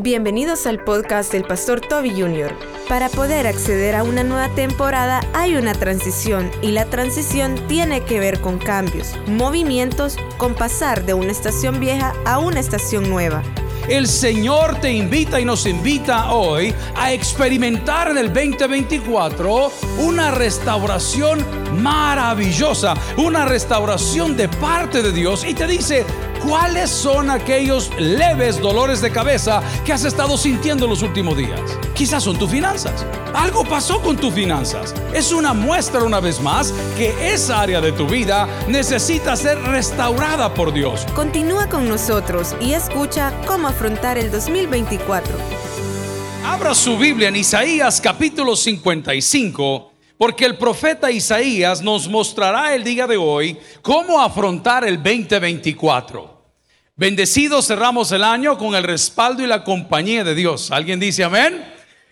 Bienvenidos al podcast del Pastor Toby Jr. Para poder acceder a una nueva temporada hay una transición y la transición tiene que ver con cambios, movimientos, con pasar de una estación vieja a una estación nueva. El Señor te invita y nos invita hoy a experimentar en el 2024 una restauración maravillosa, una restauración de parte de Dios y te dice, ¿Cuáles son aquellos leves dolores de cabeza que has estado sintiendo los últimos días? Quizás son tus finanzas. Algo pasó con tus finanzas. Es una muestra una vez más que esa área de tu vida necesita ser restaurada por Dios. Continúa con nosotros y escucha cómo afrontar el 2024. Abra su Biblia en Isaías capítulo 55 porque el profeta Isaías nos mostrará el día de hoy cómo afrontar el 2024. Bendecidos cerramos el año con el respaldo y la compañía de Dios. ¿Alguien dice amén?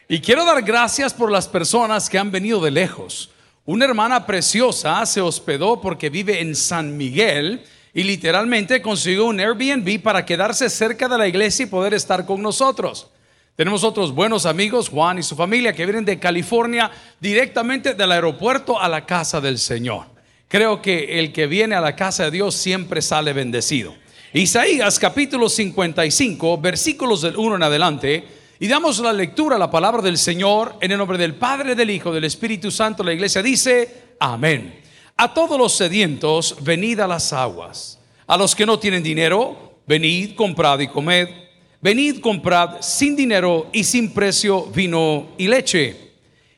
Y quiero dar gracias por las personas que han venido de lejos. Una hermana preciosa se hospedó porque vive en San Miguel y literalmente consiguió un Airbnb para quedarse cerca de la iglesia y poder estar con nosotros. Tenemos otros buenos amigos, Juan y su familia, que vienen de California directamente del aeropuerto a la casa del Señor. Creo que el que viene a la casa de Dios siempre sale bendecido. Isaías capítulo 55, versículos del 1 en adelante, y damos la lectura a la palabra del Señor en el nombre del Padre, del Hijo, del Espíritu Santo. La iglesia dice, amén. A todos los sedientos, venid a las aguas. A los que no tienen dinero, venid, comprad y comed. Venid, comprad sin dinero y sin precio vino y leche.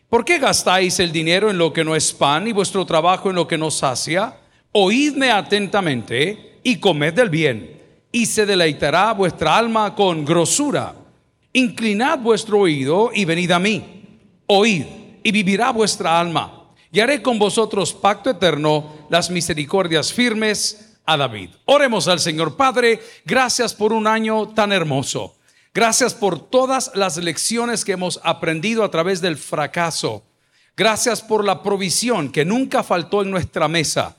¿Por qué gastáis el dinero en lo que no es pan y vuestro trabajo en lo que no sacia? Oídme atentamente y comed del bien, y se deleitará vuestra alma con grosura. Inclinad vuestro oído y venid a mí. Oíd y vivirá vuestra alma. Y haré con vosotros pacto eterno, las misericordias firmes a David. Oremos al Señor Padre, gracias por un año tan hermoso. Gracias por todas las lecciones que hemos aprendido a través del fracaso. Gracias por la provisión que nunca faltó en nuestra mesa.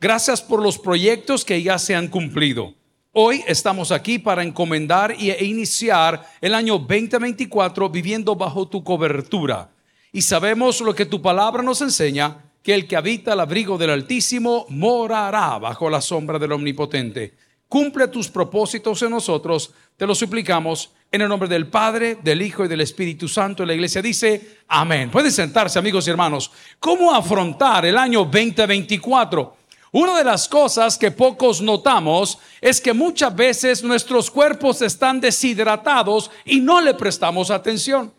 Gracias por los proyectos que ya se han cumplido. Hoy estamos aquí para encomendar e iniciar el año 2024 viviendo bajo tu cobertura. Y sabemos lo que tu palabra nos enseña, que el que habita el abrigo del Altísimo morará bajo la sombra del Omnipotente. Cumple tus propósitos en nosotros, te lo suplicamos en el nombre del Padre, del Hijo y del Espíritu Santo. La iglesia dice, amén. Pueden sentarse amigos y hermanos. ¿Cómo afrontar el año 2024? Una de las cosas que pocos notamos es que muchas veces nuestros cuerpos están deshidratados y no le prestamos atención.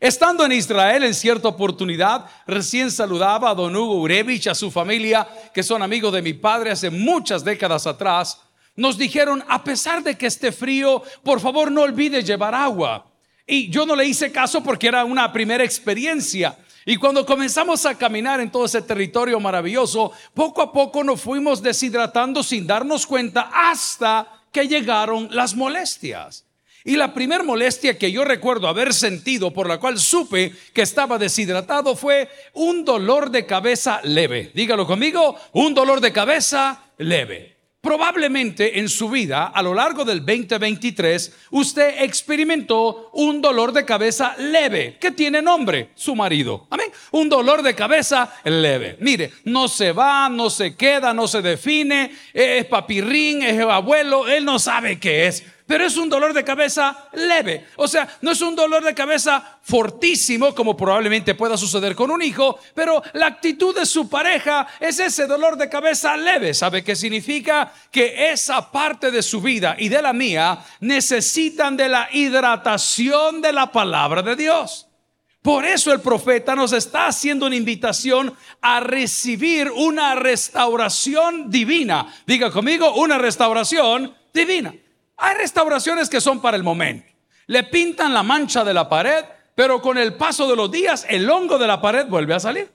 Estando en Israel en cierta oportunidad, recién saludaba a don Hugo Urevich, a su familia, que son amigos de mi padre hace muchas décadas atrás. Nos dijeron, a pesar de que esté frío, por favor no olvide llevar agua. Y yo no le hice caso porque era una primera experiencia. Y cuando comenzamos a caminar en todo ese territorio maravilloso, poco a poco nos fuimos deshidratando sin darnos cuenta hasta que llegaron las molestias. Y la primer molestia que yo recuerdo haber sentido, por la cual supe que estaba deshidratado, fue un dolor de cabeza leve. Dígalo conmigo, un dolor de cabeza leve. Probablemente en su vida, a lo largo del 2023, usted experimentó un dolor de cabeza leve, que tiene nombre, su marido. Amén. Un dolor de cabeza leve. Mire, no se va, no se queda, no se define, es papirrín, es abuelo, él no sabe qué es pero es un dolor de cabeza leve. O sea, no es un dolor de cabeza fortísimo como probablemente pueda suceder con un hijo, pero la actitud de su pareja es ese dolor de cabeza leve. ¿Sabe qué significa? Que esa parte de su vida y de la mía necesitan de la hidratación de la palabra de Dios. Por eso el profeta nos está haciendo una invitación a recibir una restauración divina. Diga conmigo, una restauración divina. Hay restauraciones que son para el momento. Le pintan la mancha de la pared, pero con el paso de los días el hongo de la pared vuelve a salir.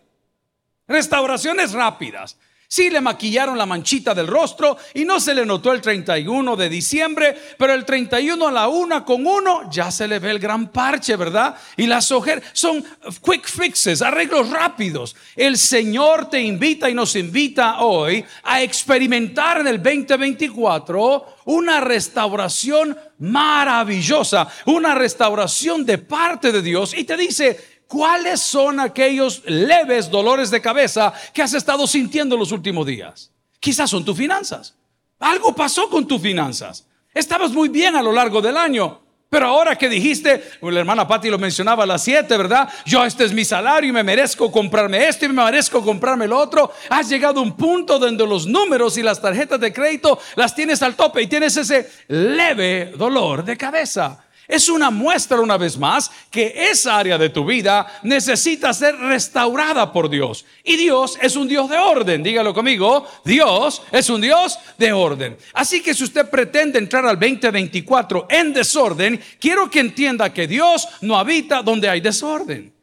Restauraciones rápidas. Sí le maquillaron la manchita del rostro y no se le notó el 31 de diciembre, pero el 31 a la una con uno ya se le ve el gran parche, ¿verdad? Y las ojeras son quick fixes, arreglos rápidos. El Señor te invita y nos invita hoy a experimentar en el 2024 una restauración maravillosa, una restauración de parte de Dios y te dice, ¿Cuáles son aquellos leves dolores de cabeza que has estado sintiendo en los últimos días? Quizás son tus finanzas. Algo pasó con tus finanzas. Estabas muy bien a lo largo del año. Pero ahora que dijiste, la hermana Patti lo mencionaba a las 7, ¿verdad? Yo este es mi salario y me merezco comprarme esto y me merezco comprarme lo otro. Has llegado a un punto donde los números y las tarjetas de crédito las tienes al tope y tienes ese leve dolor de cabeza. Es una muestra una vez más que esa área de tu vida necesita ser restaurada por Dios. Y Dios es un Dios de orden, dígalo conmigo, Dios es un Dios de orden. Así que si usted pretende entrar al 2024 en desorden, quiero que entienda que Dios no habita donde hay desorden.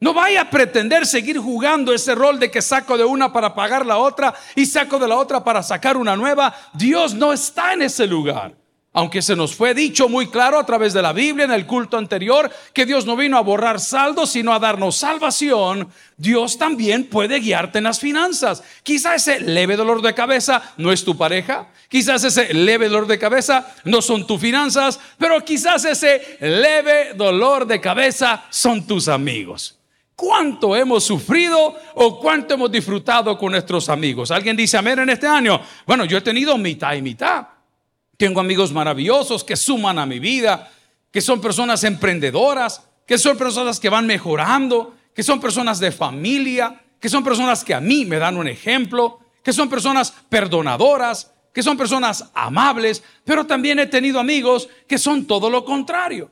No vaya a pretender seguir jugando ese rol de que saco de una para pagar la otra y saco de la otra para sacar una nueva. Dios no está en ese lugar. Aunque se nos fue dicho muy claro a través de la Biblia en el culto anterior que Dios no vino a borrar saldos, sino a darnos salvación, Dios también puede guiarte en las finanzas. Quizá ese leve dolor de cabeza no es tu pareja, quizás ese leve dolor de cabeza no son tus finanzas, pero quizás ese leve dolor de cabeza son tus amigos. ¿Cuánto hemos sufrido o cuánto hemos disfrutado con nuestros amigos? ¿Alguien dice amén en este año? Bueno, yo he tenido mitad y mitad. Tengo amigos maravillosos que suman a mi vida, que son personas emprendedoras, que son personas que van mejorando, que son personas de familia, que son personas que a mí me dan un ejemplo, que son personas perdonadoras, que son personas amables, pero también he tenido amigos que son todo lo contrario.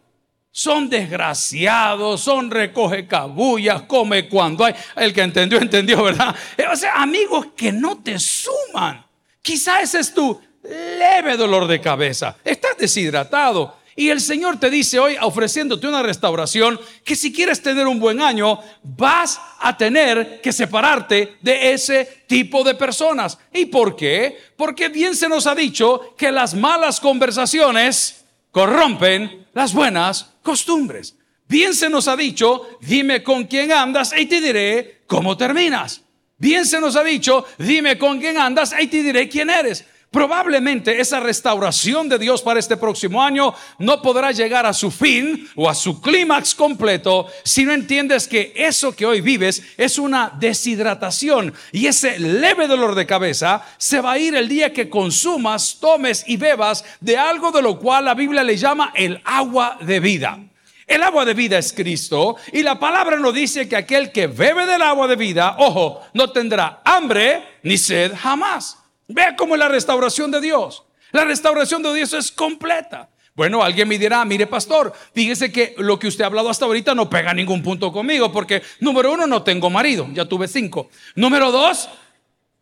Son desgraciados, son recoge cabullas, come cuando hay. El que entendió, entendió, ¿verdad? O sea, amigos que no te suman. Quizá ese es tu leve dolor de cabeza, estás deshidratado. Y el Señor te dice hoy, ofreciéndote una restauración, que si quieres tener un buen año, vas a tener que separarte de ese tipo de personas. ¿Y por qué? Porque bien se nos ha dicho que las malas conversaciones corrompen las buenas costumbres. Bien se nos ha dicho, dime con quién andas y te diré cómo terminas. Bien se nos ha dicho, dime con quién andas y te diré quién eres. Probablemente esa restauración de Dios para este próximo año no podrá llegar a su fin o a su clímax completo si no entiendes que eso que hoy vives es una deshidratación y ese leve dolor de cabeza se va a ir el día que consumas, tomes y bebas de algo de lo cual la Biblia le llama el agua de vida. El agua de vida es Cristo y la palabra nos dice que aquel que bebe del agua de vida, ojo, no tendrá hambre ni sed jamás. Vea cómo es la restauración de Dios. La restauración de Dios es completa. Bueno, alguien me dirá, mire pastor, fíjese que lo que usted ha hablado hasta ahorita no pega ningún punto conmigo, porque número uno, no tengo marido, ya tuve cinco. Número dos,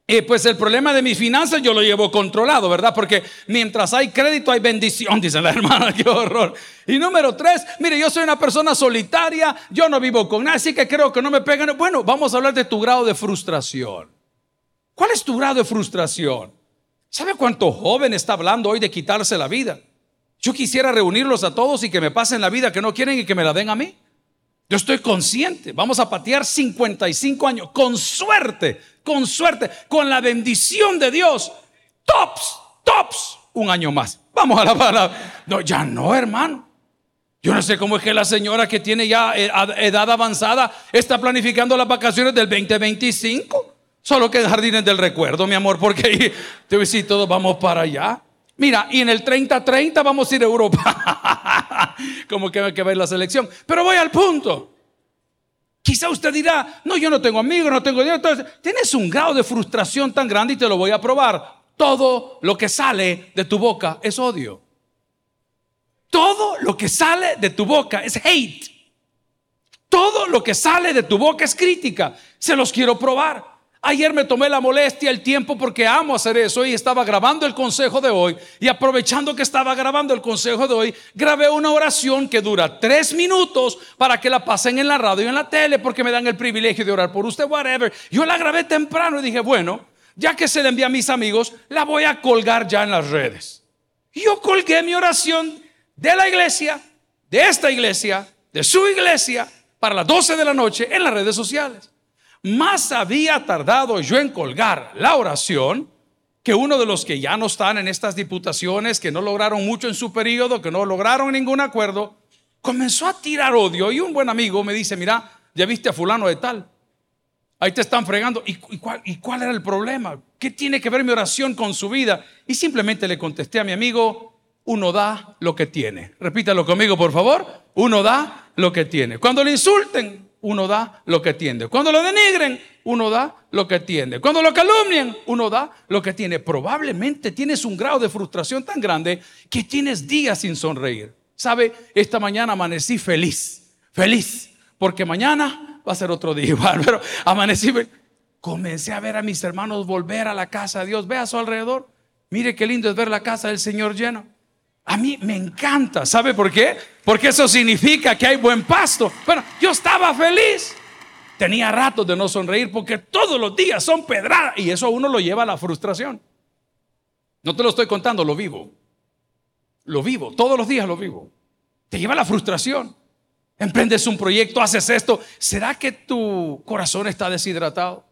eh, pues el problema de mis finanzas yo lo llevo controlado, ¿verdad? Porque mientras hay crédito hay bendición, dice la hermana, qué horror. Y número tres, mire, yo soy una persona solitaria, yo no vivo con nadie, así que creo que no me pegan. Bueno, vamos a hablar de tu grado de frustración. ¿Cuál es tu grado de frustración? ¿Sabe cuánto joven está hablando hoy de quitarse la vida? Yo quisiera reunirlos a todos y que me pasen la vida que no quieren y que me la den a mí. Yo estoy consciente, vamos a patear 55 años, con suerte, con suerte, con la bendición de Dios. Tops, tops, un año más. Vamos a la palabra. No, ya no, hermano. Yo no sé cómo es que la señora que tiene ya edad avanzada está planificando las vacaciones del 2025. Solo que en jardines del recuerdo, mi amor, porque ahí te voy todos vamos para allá. Mira, y en el 30-30 vamos a ir a Europa. Como que que ver la selección. Pero voy al punto. Quizá usted dirá, no, yo no tengo amigos, no tengo dinero. Tienes un grado de frustración tan grande y te lo voy a probar. Todo lo que sale de tu boca es odio. Todo lo que sale de tu boca es hate. Todo lo que sale de tu boca es crítica. Se los quiero probar. Ayer me tomé la molestia, el tiempo, porque amo hacer eso y estaba grabando el consejo de hoy. Y aprovechando que estaba grabando el consejo de hoy, grabé una oración que dura tres minutos para que la pasen en la radio y en la tele, porque me dan el privilegio de orar por usted, whatever. Yo la grabé temprano y dije, bueno, ya que se la envía a mis amigos, la voy a colgar ya en las redes. Y yo colgué mi oración de la iglesia, de esta iglesia, de su iglesia, para las 12 de la noche en las redes sociales. Más había tardado yo en colgar la oración que uno de los que ya no están en estas diputaciones, que no lograron mucho en su periodo, que no lograron ningún acuerdo, comenzó a tirar odio y un buen amigo me dice, mira, ya viste a fulano de tal, ahí te están fregando, ¿Y, cuál, ¿y cuál era el problema? ¿Qué tiene que ver mi oración con su vida? Y simplemente le contesté a mi amigo, uno da lo que tiene. Repítalo conmigo, por favor, uno da lo que tiene. Cuando le insulten, uno da lo que tiene. Cuando lo denigren, uno da lo que tiene. Cuando lo calumnien, uno da lo que tiene. Probablemente tienes un grado de frustración tan grande que tienes días sin sonreír. ¿Sabe? Esta mañana amanecí feliz, feliz, porque mañana va a ser otro día igual, pero amanecí Comencé a ver a mis hermanos volver a la casa de Dios. Ve a su alrededor. Mire qué lindo es ver la casa del Señor lleno. A mí me encanta. ¿Sabe por qué? Porque eso significa que hay buen pasto. Bueno, yo estaba feliz. Tenía ratos de no sonreír porque todos los días son pedradas y eso a uno lo lleva a la frustración. No te lo estoy contando, lo vivo. Lo vivo, todos los días lo vivo. Te lleva a la frustración. Emprendes un proyecto, haces esto. ¿Será que tu corazón está deshidratado?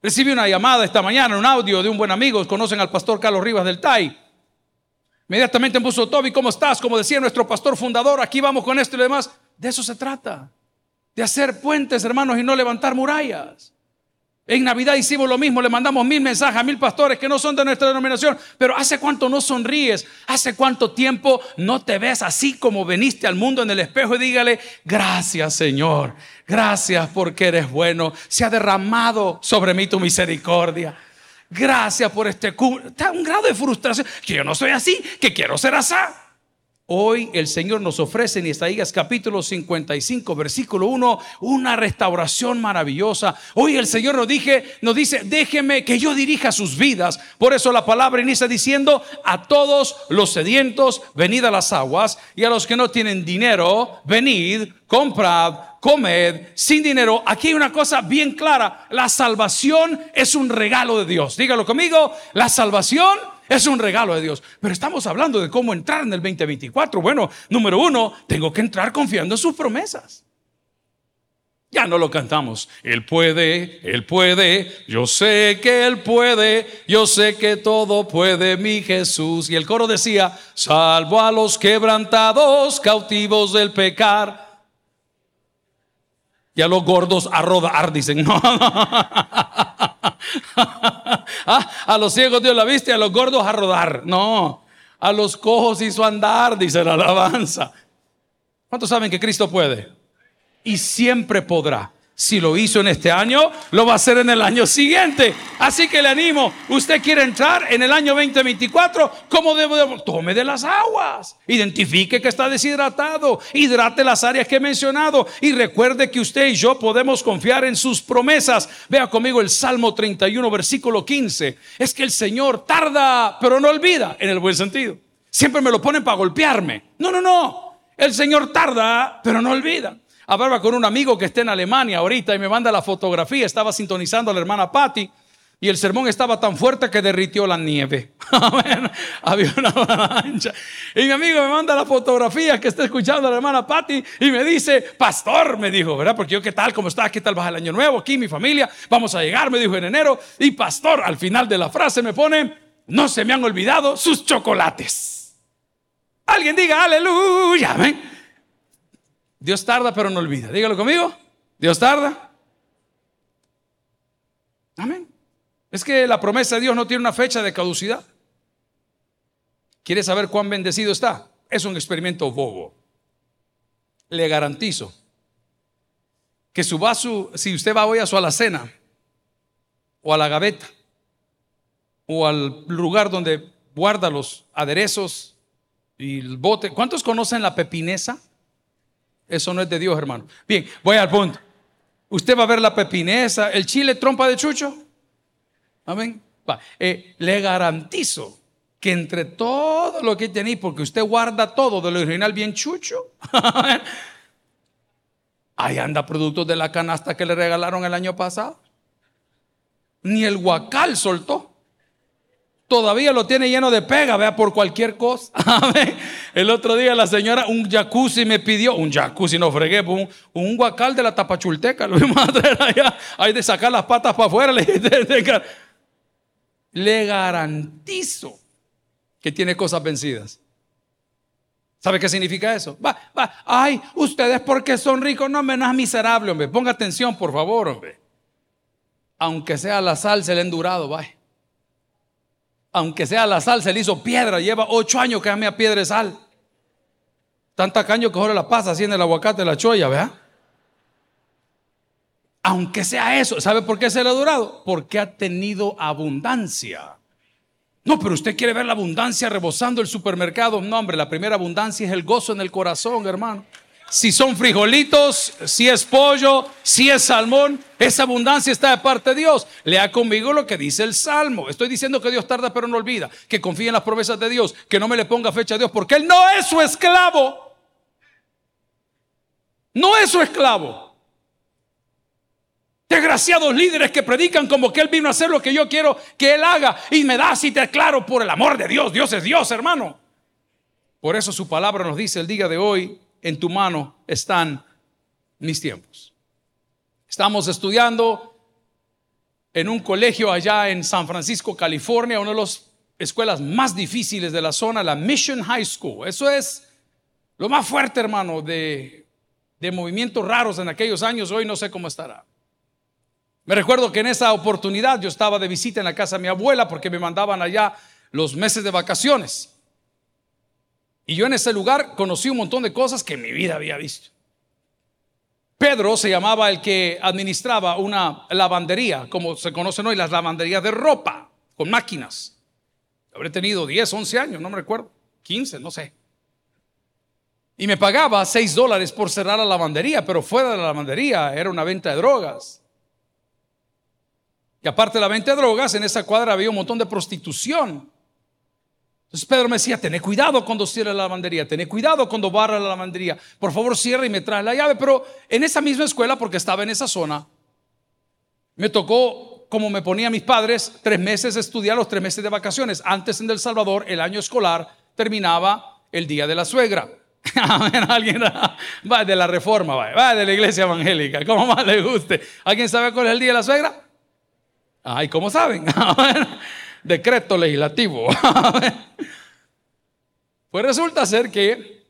Recibí una llamada esta mañana, un audio de un buen amigo. Conocen al pastor Carlos Rivas del TAI. Inmediatamente me puso Toby, ¿cómo estás? Como decía nuestro pastor fundador, aquí vamos con esto y lo demás. De eso se trata. De hacer puentes, hermanos, y no levantar murallas. En Navidad hicimos lo mismo, le mandamos mil mensajes a mil pastores que no son de nuestra denominación, pero ¿hace cuánto no sonríes? ¿Hace cuánto tiempo no te ves así como veniste al mundo en el espejo y dígale, gracias Señor, gracias porque eres bueno, se ha derramado sobre mí tu misericordia. Gracias por este Está un grado de frustración. Que yo no soy así, que quiero ser así. Hoy el Señor nos ofrece en Isaías capítulo 55, versículo 1, una restauración maravillosa. Hoy el Señor nos, dije, nos dice, déjeme que yo dirija sus vidas. Por eso la palabra inicia diciendo, a todos los sedientos, venid a las aguas, y a los que no tienen dinero, venid, comprad comed sin dinero. Aquí hay una cosa bien clara. La salvación es un regalo de Dios. Dígalo conmigo. La salvación es un regalo de Dios. Pero estamos hablando de cómo entrar en el 2024. Bueno, número uno, tengo que entrar confiando en sus promesas. Ya no lo cantamos. Él puede, Él puede, yo sé que Él puede, yo sé que todo puede mi Jesús. Y el coro decía, salvo a los quebrantados, cautivos del pecar y a los gordos a rodar, dicen. No. Ah, a los ciegos Dios la viste, a los gordos a rodar. No. A los cojos hizo andar, dice la alabanza. ¿Cuántos saben que Cristo puede? Y siempre podrá. Si lo hizo en este año, lo va a hacer en el año siguiente. Así que le animo, usted quiere entrar en el año 2024, ¿cómo debo? Tome de las aguas, identifique que está deshidratado, hidrate las áreas que he mencionado y recuerde que usted y yo podemos confiar en sus promesas. Vea conmigo el Salmo 31, versículo 15. Es que el Señor tarda, pero no olvida, en el buen sentido. Siempre me lo ponen para golpearme. No, no, no. El Señor tarda, pero no olvida hablaba con un amigo que está en Alemania ahorita y me manda la fotografía, estaba sintonizando a la hermana Patty. Y el sermón estaba tan fuerte que derritió la nieve. Había una mancha. Y mi amigo me manda la fotografía que está escuchando a la hermana Patty y me dice, pastor, me dijo, ¿verdad? Porque yo, ¿qué tal? ¿Cómo está? ¿Qué tal va el año nuevo? Aquí mi familia, vamos a llegar, me dijo en enero. Y pastor, al final de la frase me pone, no se me han olvidado sus chocolates. Alguien diga, aleluya. ¿ven? Dios tarda, pero no olvida. Dígalo conmigo. Dios tarda. Amén. Es que la promesa de Dios no tiene una fecha de caducidad. ¿Quiere saber cuán bendecido está? Es un experimento bobo. Le garantizo que su vaso, si usted va hoy a su alacena o a la gaveta o al lugar donde guarda los aderezos y el bote, ¿cuántos conocen la pepinesa? Eso no es de Dios, hermano. Bien, voy al punto. Usted va a ver la pepinesa, el chile trompa de chucho. Amén. Eh, le garantizo que entre todo lo que tenéis, porque usted guarda todo de lo original bien chucho, ahí anda productos de la canasta que le regalaron el año pasado. Ni el guacal soltó. Todavía lo tiene lleno de pega, vea, por cualquier cosa. El otro día la señora, un jacuzzi me pidió, un jacuzzi, no fregué, un, un guacal de la tapachulteca, lo vimos a traer allá, hay de sacar las patas para afuera. Le, garantizo que tiene cosas vencidas. ¿Sabe qué significa eso? Va, va, ay, ustedes porque son ricos, no, menos miserable, hombre. Ponga atención, por favor, hombre. Aunque sea la sal, se le ha endurado, va. Aunque sea la sal, se le hizo piedra. Lleva ocho años que a piedra de sal. Tanta caño que ahora la pasa haciendo el aguacate la choya, ¿verdad? Aunque sea eso, ¿sabe por qué se le ha durado? Porque ha tenido abundancia. No, pero usted quiere ver la abundancia rebosando el supermercado. No, hombre, la primera abundancia es el gozo en el corazón, hermano. Si son frijolitos, si es pollo, si es salmón, esa abundancia está de parte de Dios. Lea conmigo lo que dice el Salmo. Estoy diciendo que Dios tarda pero no olvida, que confíe en las promesas de Dios, que no me le ponga fecha a Dios, porque Él no es su esclavo. No es su esclavo. Desgraciados líderes que predican como que Él vino a hacer lo que yo quiero que Él haga y me da así te claro por el amor de Dios. Dios es Dios, hermano. Por eso su palabra nos dice el día de hoy, en tu mano están mis tiempos. Estamos estudiando en un colegio allá en San Francisco, California, una de las escuelas más difíciles de la zona, la Mission High School. Eso es lo más fuerte, hermano, de, de movimientos raros en aquellos años. Hoy no sé cómo estará. Me recuerdo que en esa oportunidad yo estaba de visita en la casa de mi abuela porque me mandaban allá los meses de vacaciones. Y yo en ese lugar conocí un montón de cosas que en mi vida había visto. Pedro se llamaba el que administraba una lavandería, como se conocen hoy las lavanderías de ropa, con máquinas. Habré tenido 10, 11 años, no me recuerdo, 15, no sé. Y me pagaba 6 dólares por cerrar la lavandería, pero fuera de la lavandería era una venta de drogas. Y aparte de la venta de drogas, en esa cuadra había un montón de prostitución. Entonces Pedro me decía, tené cuidado cuando cierre la lavandería, tené cuidado cuando barra la lavandería, por favor cierre y me trae la llave. Pero en esa misma escuela, porque estaba en esa zona, me tocó, como me ponía mis padres, tres meses estudiar los tres meses de vacaciones. Antes en El Salvador, el año escolar terminaba el día de la suegra. Alguien va de la reforma, va de la iglesia evangélica, como más le guste. ¿Alguien sabe cuál es el día de la suegra? Ay, ¿cómo saben? Decreto legislativo. pues resulta ser que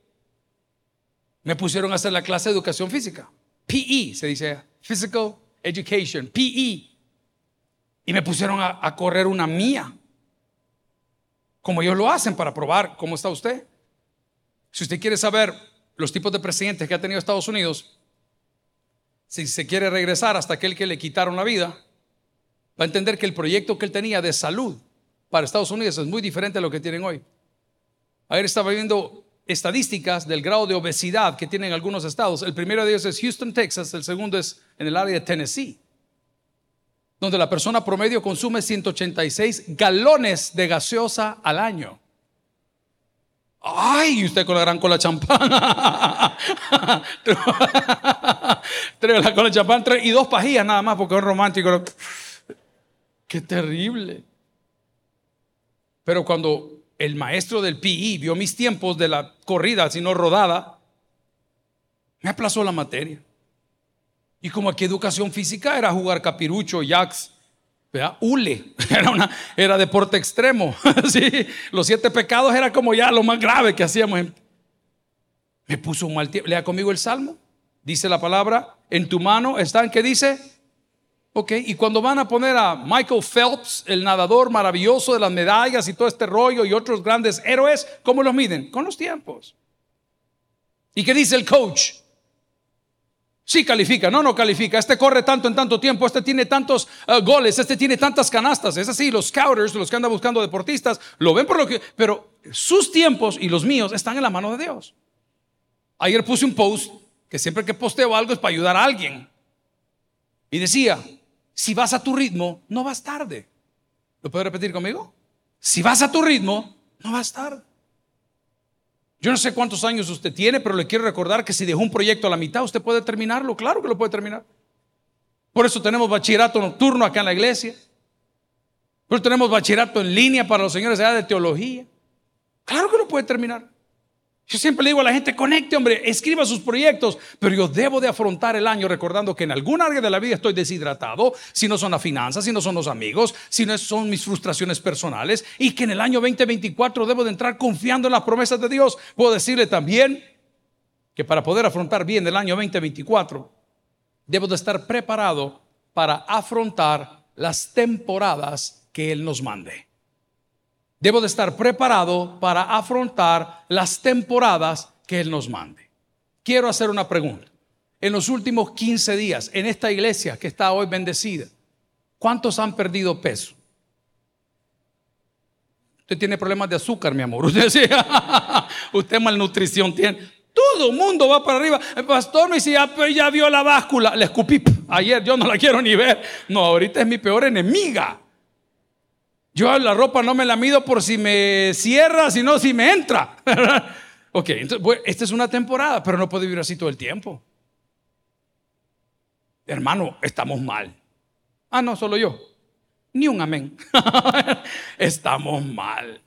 me pusieron a hacer la clase de educación física. PE se dice, Physical Education, PE. Y me pusieron a, a correr una mía. Como ellos lo hacen para probar cómo está usted. Si usted quiere saber los tipos de presidentes que ha tenido Estados Unidos, si se quiere regresar hasta aquel que le quitaron la vida, va a entender que el proyecto que él tenía de salud para Estados Unidos es muy diferente a lo que tienen hoy. Ayer estaba viendo estadísticas del grado de obesidad que tienen algunos estados. El primero de ellos es Houston, Texas, el segundo es en el área de Tennessee, donde la persona promedio consume 186 galones de gaseosa al año. Ay, usted con la gran cola champán. Trae la cola champán y dos pajillas nada más porque es romántico. Qué terrible. Pero cuando el maestro del PI vio mis tiempos de la corrida, sino rodada, me aplazó la materia. Y como aquí educación física era jugar capirucho, jacks, hule, era, una, era deporte extremo. sí, los siete pecados era como ya lo más grave que hacíamos. Me puso un mal tiempo. Lea conmigo el salmo. Dice la palabra, en tu mano están, ¿qué dice? Ok, y cuando van a poner a Michael Phelps, el nadador maravilloso de las medallas y todo este rollo y otros grandes héroes, ¿cómo los miden? Con los tiempos. ¿Y qué dice el coach? Sí califica, no, no califica. Este corre tanto en tanto tiempo, este tiene tantos uh, goles, este tiene tantas canastas. Es así, los scouters, los que andan buscando deportistas, lo ven por lo que... Pero sus tiempos y los míos están en la mano de Dios. Ayer puse un post que siempre que posteo algo es para ayudar a alguien. Y decía, si vas a tu ritmo, no vas tarde. ¿Lo puedo repetir conmigo? Si vas a tu ritmo, no vas tarde. Yo no sé cuántos años usted tiene, pero le quiero recordar que si dejó un proyecto a la mitad, usted puede terminarlo. Claro que lo puede terminar. Por eso tenemos bachillerato nocturno acá en la iglesia. Pero tenemos bachillerato en línea para los señores de teología. Claro que no puede terminar. Yo siempre le digo a la gente, conecte, hombre, escriba sus proyectos, pero yo debo de afrontar el año recordando que en algún área de la vida estoy deshidratado, si no son las finanzas, si no son los amigos, si no son mis frustraciones personales, y que en el año 2024 debo de entrar confiando en las promesas de Dios. Puedo decirle también que para poder afrontar bien el año 2024, debo de estar preparado para afrontar las temporadas que Él nos mande. Debo de estar preparado para afrontar las temporadas que Él nos mande. Quiero hacer una pregunta. En los últimos 15 días, en esta iglesia que está hoy bendecida, ¿cuántos han perdido peso? Usted tiene problemas de azúcar, mi amor. Usted, usted malnutrición tiene. Todo el mundo va para arriba. El pastor me dice, ya, ya vio la báscula. Le escupí ayer, yo no la quiero ni ver. No, ahorita es mi peor enemiga. Yo la ropa no me la mido por si me cierra, sino si me entra. ok, entonces, esta es una temporada, pero no puedo vivir así todo el tiempo. Hermano, estamos mal. Ah, no, solo yo. Ni un amén. estamos mal.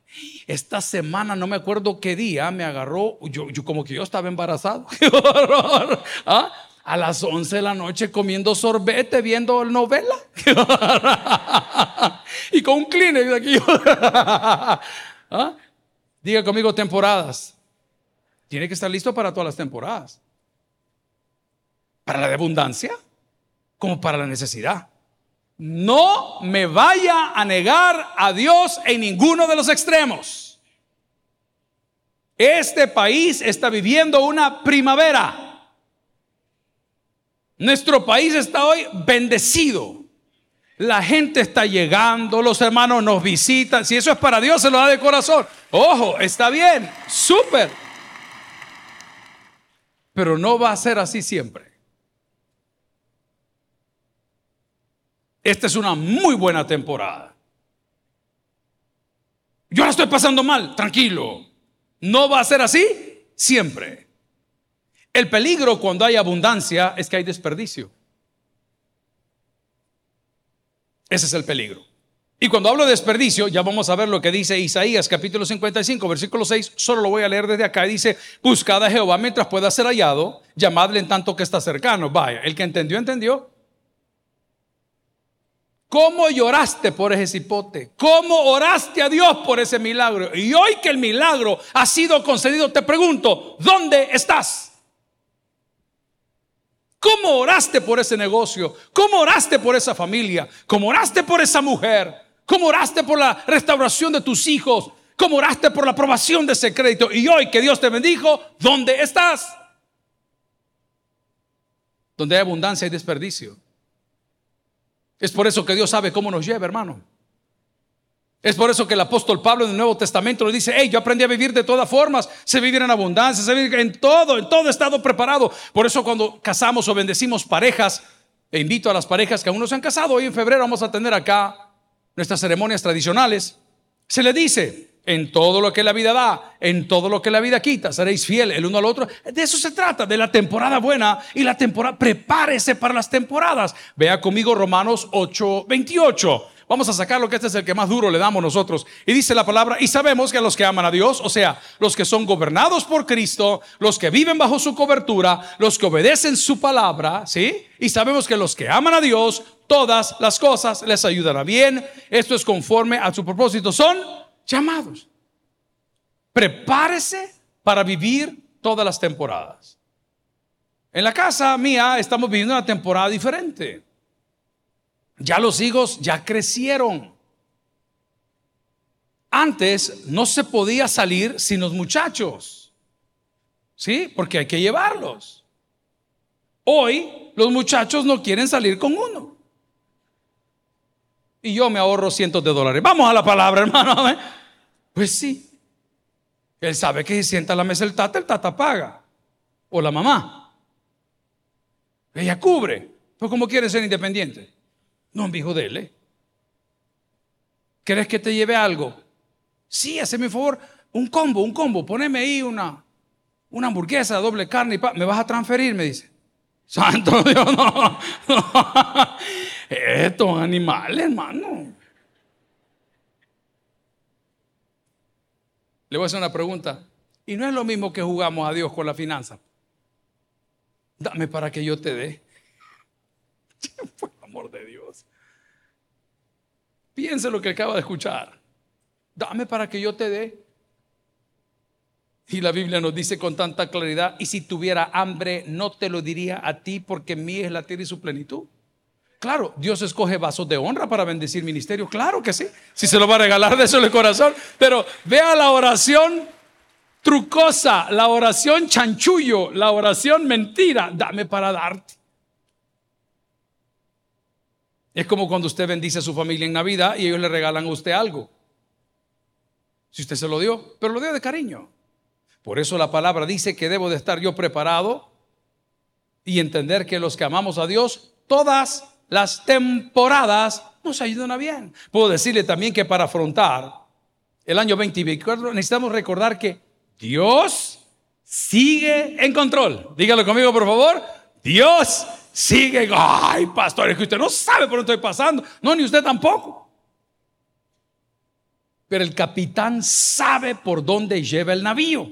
Esta semana, no me acuerdo qué día, me agarró, yo, yo como que yo estaba embarazado. ¿Ah? A las 11 de la noche comiendo sorbete, viendo novela. y con un Kleenex aquí. ¿Ah? Diga conmigo temporadas. Tiene que estar listo para todas las temporadas. Para la de abundancia como para la necesidad. No me vaya a negar a Dios en ninguno de los extremos. Este país está viviendo una primavera. Nuestro país está hoy bendecido. La gente está llegando, los hermanos nos visitan. Si eso es para Dios, se lo da de corazón. Ojo, está bien, súper. Pero no va a ser así siempre. Esta es una muy buena temporada. Yo la estoy pasando mal, tranquilo. No va a ser así siempre. El peligro cuando hay abundancia es que hay desperdicio. Ese es el peligro. Y cuando hablo de desperdicio, ya vamos a ver lo que dice Isaías capítulo 55, versículo 6, solo lo voy a leer desde acá. Dice, buscad a Jehová mientras pueda ser hallado, llamadle en tanto que está cercano. Vaya, el que entendió, entendió. ¿Cómo lloraste por ese cipote? ¿Cómo oraste a Dios por ese milagro? Y hoy que el milagro ha sido concedido, te pregunto, ¿dónde estás? ¿Cómo oraste por ese negocio? ¿Cómo oraste por esa familia? ¿Cómo oraste por esa mujer? ¿Cómo oraste por la restauración de tus hijos? ¿Cómo oraste por la aprobación de ese crédito? Y hoy que Dios te bendijo, ¿dónde estás? Donde hay abundancia y desperdicio. Es por eso que Dios sabe cómo nos lleva, hermano. Es por eso que el apóstol Pablo en el Nuevo Testamento le dice, hey, yo aprendí a vivir de todas formas, se vivir en abundancia, se vivir en todo, en todo estado preparado. Por eso cuando casamos o bendecimos parejas, e invito a las parejas que aún no se han casado, hoy en febrero vamos a tener acá nuestras ceremonias tradicionales, se le dice, en todo lo que la vida da, en todo lo que la vida quita, seréis fiel el uno al otro. De eso se trata, de la temporada buena y la temporada, prepárese para las temporadas. Vea conmigo Romanos 8, 28. Vamos a sacar lo que este es el que más duro le damos nosotros. Y dice la palabra, y sabemos que los que aman a Dios, o sea, los que son gobernados por Cristo, los que viven bajo su cobertura, los que obedecen su palabra, ¿sí? Y sabemos que los que aman a Dios, todas las cosas les ayudan a bien. Esto es conforme a su propósito. Son llamados. Prepárese para vivir todas las temporadas. En la casa mía estamos viviendo una temporada diferente. Ya los hijos ya crecieron. Antes no se podía salir sin los muchachos. ¿Sí? Porque hay que llevarlos. Hoy los muchachos no quieren salir con uno. Y yo me ahorro cientos de dólares. Vamos a la palabra, hermano. Pues sí. Él sabe que si sienta a la mesa el tata, el tata paga. O la mamá. Ella cubre. Pues como quieren ser independientes. No, mi hijo, dele. ¿Querés que te lleve algo? Sí, hazme un favor, un combo, un combo, poneme ahí una, una hamburguesa, doble carne y me vas a transferir, me dice. Santo Dios, no. no. Estos animales, hermano. Le voy a hacer una pregunta. Y no es lo mismo que jugamos a Dios con la finanza. Dame para que yo te dé. Pues, Piense lo que acaba de escuchar. Dame para que yo te dé. Y la Biblia nos dice con tanta claridad, y si tuviera hambre, no te lo diría a ti, porque mí es la tierra y su plenitud. Claro, Dios escoge vasos de honra para bendecir ministerio, claro que sí. Si se lo va a regalar de eso el corazón, pero vea la oración trucosa, la oración chanchullo, la oración mentira, dame para darte. Es como cuando usted bendice a su familia en Navidad y ellos le regalan a usted algo. Si usted se lo dio, pero lo dio de cariño. Por eso la palabra dice que debo de estar yo preparado y entender que los que amamos a Dios, todas las temporadas nos ayudan a bien. Puedo decirle también que para afrontar el año 2024 necesitamos recordar que Dios sigue en control. Dígalo conmigo, por favor. Dios sigue. Ay, pastor, es que usted no sabe por dónde estoy pasando. No, ni usted tampoco. Pero el capitán sabe por dónde lleva el navío.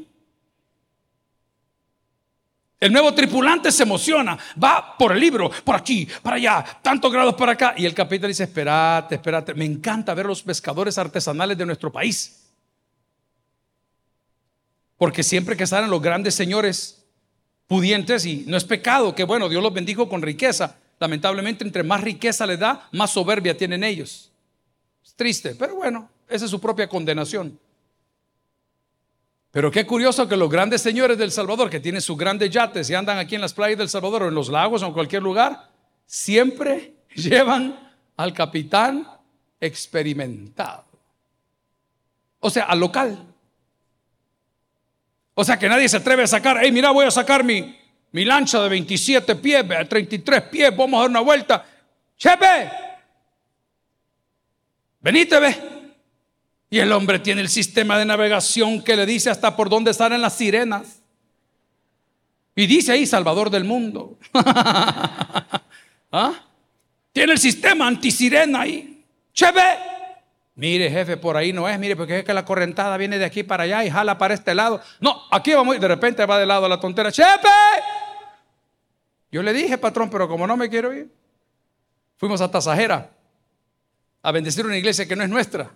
El nuevo tripulante se emociona, va por el libro, por aquí, para allá, tantos grados para acá. Y el capitán dice, espérate, espérate. Me encanta ver los pescadores artesanales de nuestro país. Porque siempre que salen los grandes señores pudientes, y no es pecado, que bueno, Dios los bendijo con riqueza. Lamentablemente, entre más riqueza le da, más soberbia tienen ellos. Es triste, pero bueno, esa es su propia condenación. Pero qué curioso que los grandes señores del Salvador, que tienen sus grandes yates y andan aquí en las playas del Salvador o en los lagos o en cualquier lugar, siempre llevan al capitán experimentado. O sea, al local. O sea, que nadie se atreve a sacar, hey, mira, voy a sacar mi, lancha de 27 pies, 33 pies, vamos a dar una vuelta. Chepe, venite, ve. Y el hombre tiene el sistema de navegación que le dice hasta por dónde salen las sirenas. Y dice ahí Salvador del mundo. ¿Ah? Tiene el sistema antisirena ahí. Cheve. Mire, jefe, por ahí no es. Mire, porque es que la correntada viene de aquí para allá y jala para este lado. No, aquí vamos y de repente va de lado a la tontera. Chepe. Yo le dije, patrón, pero como no me quiero ir, fuimos a Tasajera a bendecir una iglesia que no es nuestra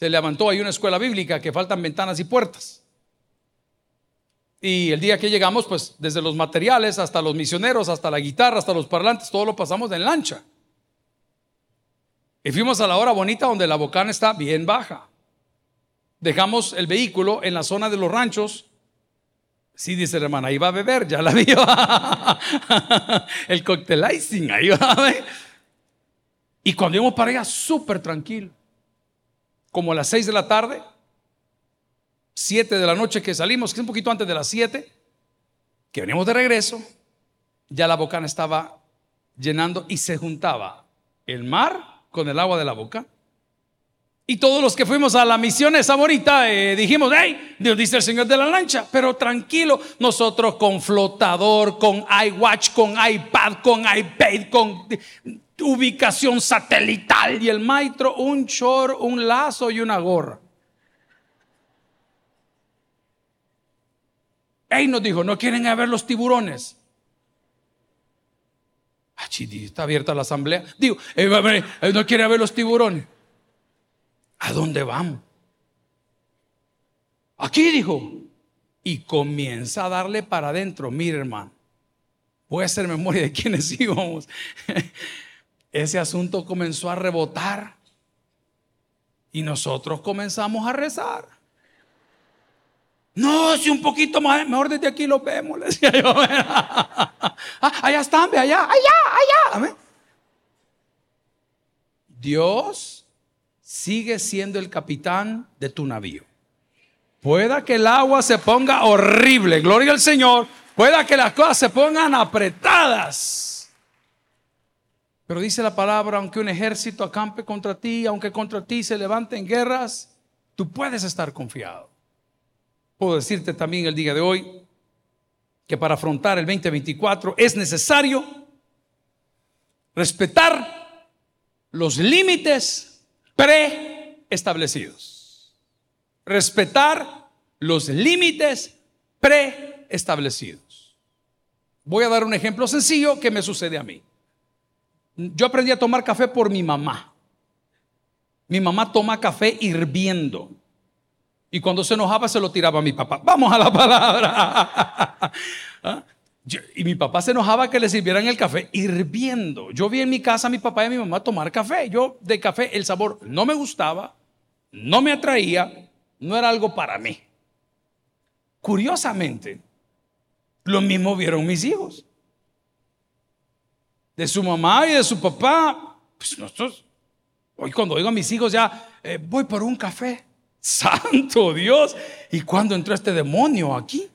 se levantó ahí una escuela bíblica que faltan ventanas y puertas. Y el día que llegamos, pues desde los materiales hasta los misioneros, hasta la guitarra, hasta los parlantes, todo lo pasamos en lancha. Y fuimos a la hora bonita donde la bocana está bien baja. Dejamos el vehículo en la zona de los ranchos. Sí, dice la hermana, ahí va a beber, ya la vio. el coctelizing, ahí va a ver. Y cuando íbamos para allá, súper tranquilo como a las 6 de la tarde, 7 de la noche que salimos, que es un poquito antes de las 7, que venimos de regreso, ya la bocana estaba llenando y se juntaba el mar con el agua de la boca. Y todos los que fuimos a la misión esa bonita eh, dijimos, hey, Dios dice el Señor de la lancha, pero tranquilo, nosotros con flotador, con iWatch, con iPad, con iPad, con ubicación satelital y el maestro un short, un lazo y una gorra. Él nos dijo, ¿no quieren ver los tiburones? Ah, está abierta la asamblea. Digo, eh, eh, no quiere ver los tiburones. ¿A dónde vamos? Aquí dijo. Y comienza a darle para adentro. Mire, hermano. Voy a hacer memoria de quiénes íbamos ese asunto comenzó a rebotar y nosotros comenzamos a rezar. No, si un poquito más, mejor desde aquí lo vemos, le decía yo. Ah, allá están, allá, allá, allá. Dios sigue siendo el capitán de tu navío. Pueda que el agua se ponga horrible, gloria al Señor. Pueda que las cosas se pongan apretadas. Pero dice la palabra, aunque un ejército acampe contra ti, aunque contra ti se levanten guerras, tú puedes estar confiado. Puedo decirte también el día de hoy que para afrontar el 2024 es necesario respetar los límites preestablecidos. respetar los límites preestablecidos. Voy a dar un ejemplo sencillo que me sucede a mí. Yo aprendí a tomar café por mi mamá. Mi mamá toma café hirviendo. Y cuando se enojaba se lo tiraba a mi papá. Vamos a la palabra. ¿Ah? y mi papá se enojaba que le sirvieran el café hirviendo. Yo vi en mi casa a mi papá y a mi mamá tomar café. Yo de café el sabor no me gustaba, no me atraía, no era algo para mí. Curiosamente, lo mismo vieron mis hijos. De su mamá y de su papá, pues nosotros, hoy cuando oigo a mis hijos ya, eh, voy por un café. Santo Dios. ¿Y cuándo entró este demonio aquí?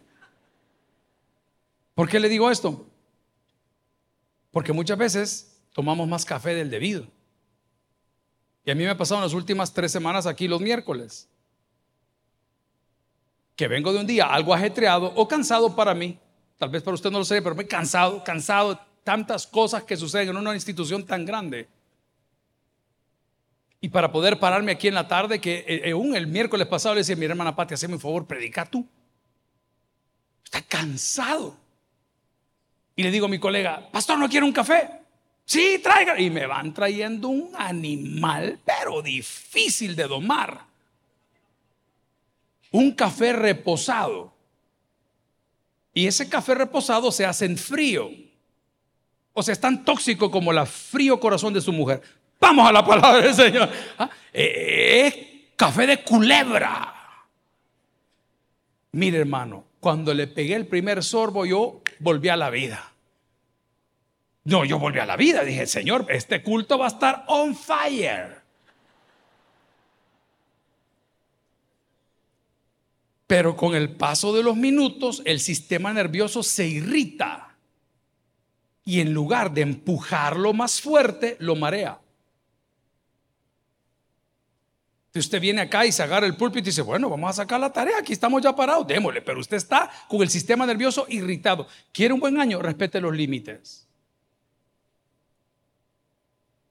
¿Por qué le digo esto? Porque muchas veces tomamos más café del debido. Y a mí me ha pasado en las últimas tres semanas aquí los miércoles. Que vengo de un día algo ajetreado o cansado para mí. Tal vez para usted no lo sé, pero me he cansado, cansado tantas cosas que suceden en una institución tan grande. Y para poder pararme aquí en la tarde, que eh, aún el miércoles pasado le decía, mi hermana Pati, hazme un favor, predica tú. Está cansado. Y le digo a mi colega, pastor, ¿no quiere un café? Sí, traiga. Y me van trayendo un animal, pero difícil de domar. Un café reposado. Y ese café reposado se hace en frío. O sea, es tan tóxico como el frío corazón de su mujer. Vamos a la palabra del Señor. ¿Ah? Es café de culebra. Mire, hermano, cuando le pegué el primer sorbo, yo volví a la vida. No, yo volví a la vida. Dije, Señor, este culto va a estar on fire. Pero con el paso de los minutos, el sistema nervioso se irrita. Y en lugar de empujarlo más fuerte, lo marea. Usted viene acá y se agarra el púlpito y dice, bueno, vamos a sacar la tarea, aquí estamos ya parados, démosle, pero usted está con el sistema nervioso irritado. ¿Quiere un buen año? Respete los límites.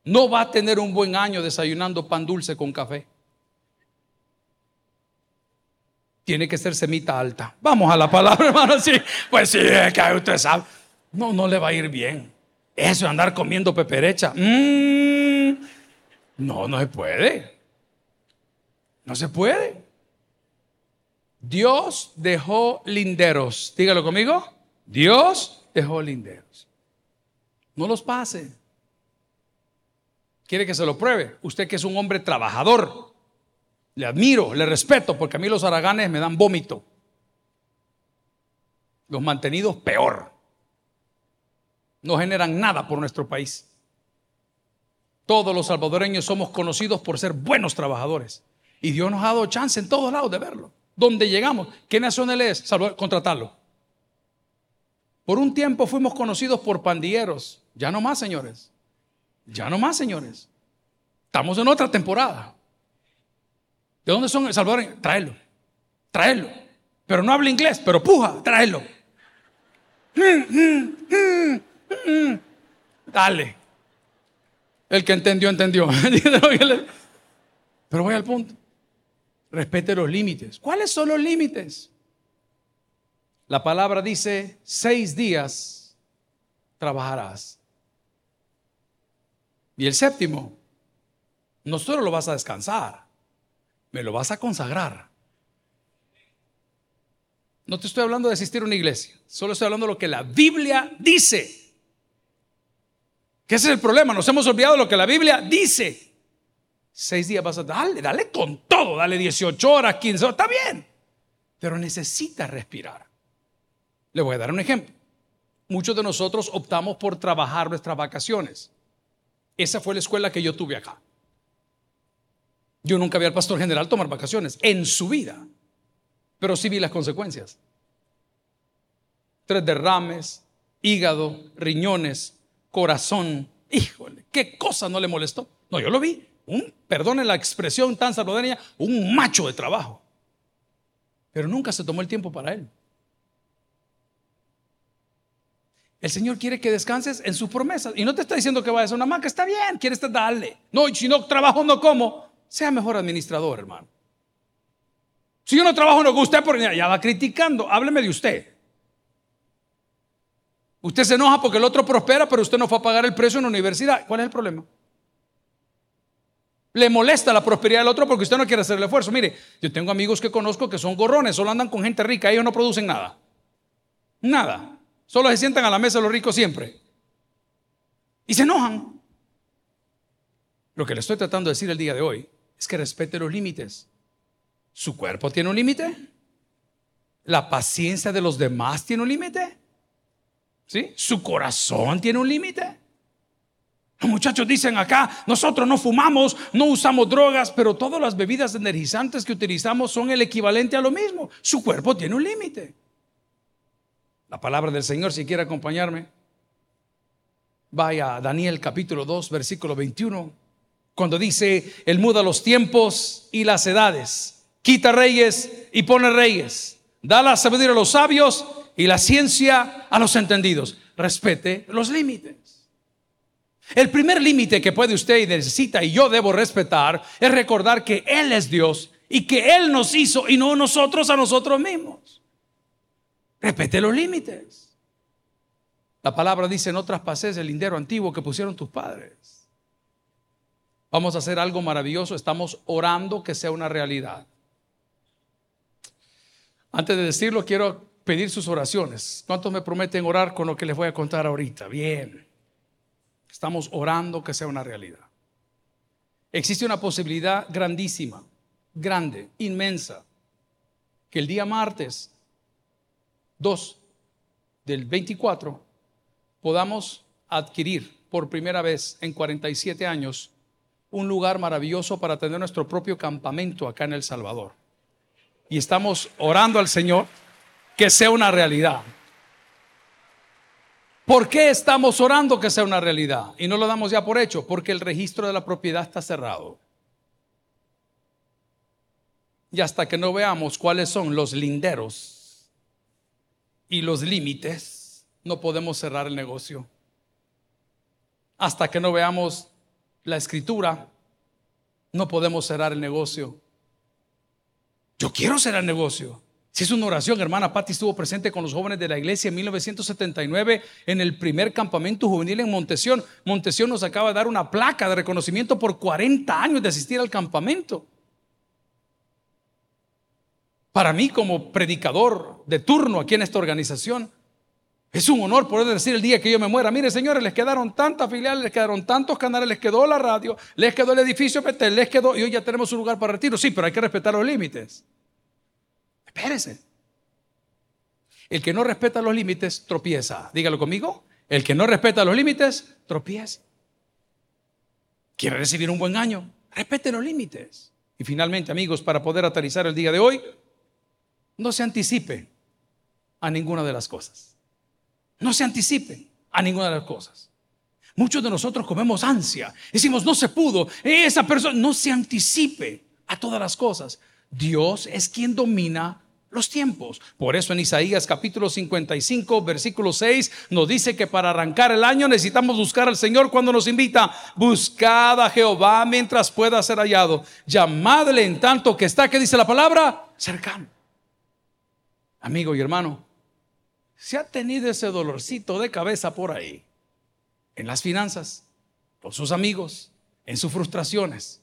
No va a tener un buen año desayunando pan dulce con café. Tiene que ser semita alta. Vamos a la palabra, hermano. Sí, pues sí, que usted sabe. No, no le va a ir bien. Eso andar comiendo peperecha. Mm, no, no se puede. No se puede. Dios dejó linderos. Dígalo conmigo. Dios dejó linderos. No los pase. ¿Quiere que se lo pruebe? Usted que es un hombre trabajador. Le admiro, le respeto, porque a mí los araganes me dan vómito. Los mantenidos peor. No generan nada por nuestro país. Todos los salvadoreños somos conocidos por ser buenos trabajadores. Y Dios nos ha dado chance en todos lados de verlo. Donde llegamos, ¿qué nación él es? contratarlo. Por un tiempo fuimos conocidos por pandilleros. Ya no más, señores. Ya no más, señores. Estamos en otra temporada. ¿De dónde son el Salvador? Tráelo. Tráelo. Pero no habla inglés, pero puja, tráelo. Dale. El que entendió, entendió. Pero voy al punto. Respete los límites. ¿Cuáles son los límites? La palabra dice, seis días trabajarás. Y el séptimo, no solo lo vas a descansar, me lo vas a consagrar. No te estoy hablando de asistir a una iglesia, solo estoy hablando de lo que la Biblia dice. Que ese es el problema, nos hemos olvidado de lo que la Biblia dice. Seis días vas a darle, dale con todo, dale 18 horas, 15 horas, está bien. Pero necesitas respirar. Le voy a dar un ejemplo. Muchos de nosotros optamos por trabajar nuestras vacaciones. Esa fue la escuela que yo tuve acá. Yo nunca vi al pastor general tomar vacaciones en su vida, pero sí vi las consecuencias. Tres derrames, hígado, riñones, corazón. Híjole, ¿qué cosa no le molestó? No, yo lo vi perdone la expresión tan salvadoreña, un macho de trabajo. Pero nunca se tomó el tiempo para él. El Señor quiere que descanses en sus promesas. Y no te está diciendo que vayas a una marca, está bien, quieres darle. No, y si no trabajo, no como. Sea mejor administrador, hermano. Si yo no trabajo en lo que usted, por ya va criticando. Hábleme de usted. Usted se enoja porque el otro prospera, pero usted no fue a pagar el precio en la universidad. ¿Cuál es el problema? Le molesta la prosperidad del otro porque usted no quiere hacer el esfuerzo. Mire, yo tengo amigos que conozco que son gorrones, solo andan con gente rica, ellos no producen nada. Nada. Solo se sientan a la mesa los ricos siempre. Y se enojan. Lo que le estoy tratando de decir el día de hoy es que respete los límites. ¿Su cuerpo tiene un límite? ¿La paciencia de los demás tiene un límite? ¿Sí? ¿Su corazón tiene un límite? Muchachos dicen acá, nosotros no fumamos, no usamos drogas, pero todas las bebidas energizantes que utilizamos son el equivalente a lo mismo. Su cuerpo tiene un límite. La palabra del Señor, si quiere acompañarme, vaya a Daniel capítulo 2, versículo 21, cuando dice, Él muda los tiempos y las edades, quita reyes y pone reyes, da la sabiduría a los sabios y la ciencia a los entendidos. Respete los límites. El primer límite que puede usted y necesita y yo debo respetar es recordar que Él es Dios y que Él nos hizo y no nosotros a nosotros mismos. Respete los límites. La palabra dice, no traspases el lindero antiguo que pusieron tus padres. Vamos a hacer algo maravilloso. Estamos orando que sea una realidad. Antes de decirlo, quiero pedir sus oraciones. ¿Cuántos me prometen orar con lo que les voy a contar ahorita? Bien. Estamos orando que sea una realidad. Existe una posibilidad grandísima, grande, inmensa, que el día martes 2 del 24 podamos adquirir por primera vez en 47 años un lugar maravilloso para tener nuestro propio campamento acá en El Salvador. Y estamos orando al Señor que sea una realidad. ¿Por qué estamos orando que sea una realidad? Y no lo damos ya por hecho, porque el registro de la propiedad está cerrado. Y hasta que no veamos cuáles son los linderos y los límites, no podemos cerrar el negocio. Hasta que no veamos la escritura, no podemos cerrar el negocio. Yo quiero cerrar el negocio. Si es una oración, hermana Patti estuvo presente con los jóvenes de la iglesia en 1979 en el primer campamento juvenil en Montesión. Montesión nos acaba de dar una placa de reconocimiento por 40 años de asistir al campamento. Para mí como predicador de turno aquí en esta organización, es un honor poder decir el día que yo me muera, mire señores, les quedaron tantas filiales, les quedaron tantos canales, les quedó la radio, les quedó el edificio Petel, les quedó, y hoy ya tenemos un lugar para retiro. Sí, pero hay que respetar los límites. Espérese. El que no respeta los límites tropieza. Dígalo conmigo. El que no respeta los límites tropieza. ¿Quiere recibir un buen año? Respete los límites. Y finalmente, amigos, para poder aterrizar el día de hoy, no se anticipe a ninguna de las cosas. No se anticipe a ninguna de las cosas. Muchos de nosotros comemos ansia. Decimos, no se pudo. Esa persona no se anticipe a todas las cosas. Dios es quien domina los tiempos. Por eso en Isaías capítulo 55, versículo 6 nos dice que para arrancar el año necesitamos buscar al Señor cuando nos invita. Buscad a Jehová mientras pueda ser hallado. Llamadle en tanto que está, que dice la palabra, cercano amigo y hermano, si ha tenido ese dolorcito de cabeza por ahí, en las finanzas, con sus amigos, en sus frustraciones,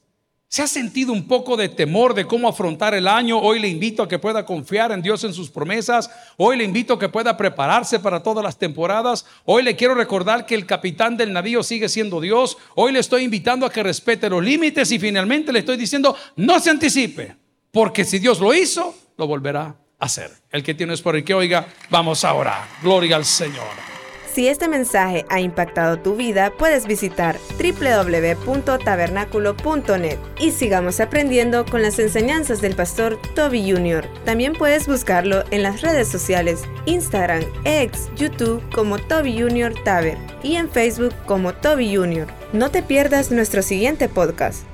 se ha sentido un poco de temor de cómo afrontar el año, hoy le invito a que pueda confiar en Dios en sus promesas, hoy le invito a que pueda prepararse para todas las temporadas, hoy le quiero recordar que el capitán del navío sigue siendo Dios, hoy le estoy invitando a que respete los límites y finalmente le estoy diciendo, no se anticipe, porque si Dios lo hizo, lo volverá hacer. El que tiene es por el que oiga, vamos a orar. Gloria al Señor. Si este mensaje ha impactado tu vida, puedes visitar www.tabernaculo.net y sigamos aprendiendo con las enseñanzas del pastor Toby Jr. También puedes buscarlo en las redes sociales, Instagram, X, YouTube como Toby Jr. Taber y en Facebook como Toby Jr. No te pierdas nuestro siguiente podcast.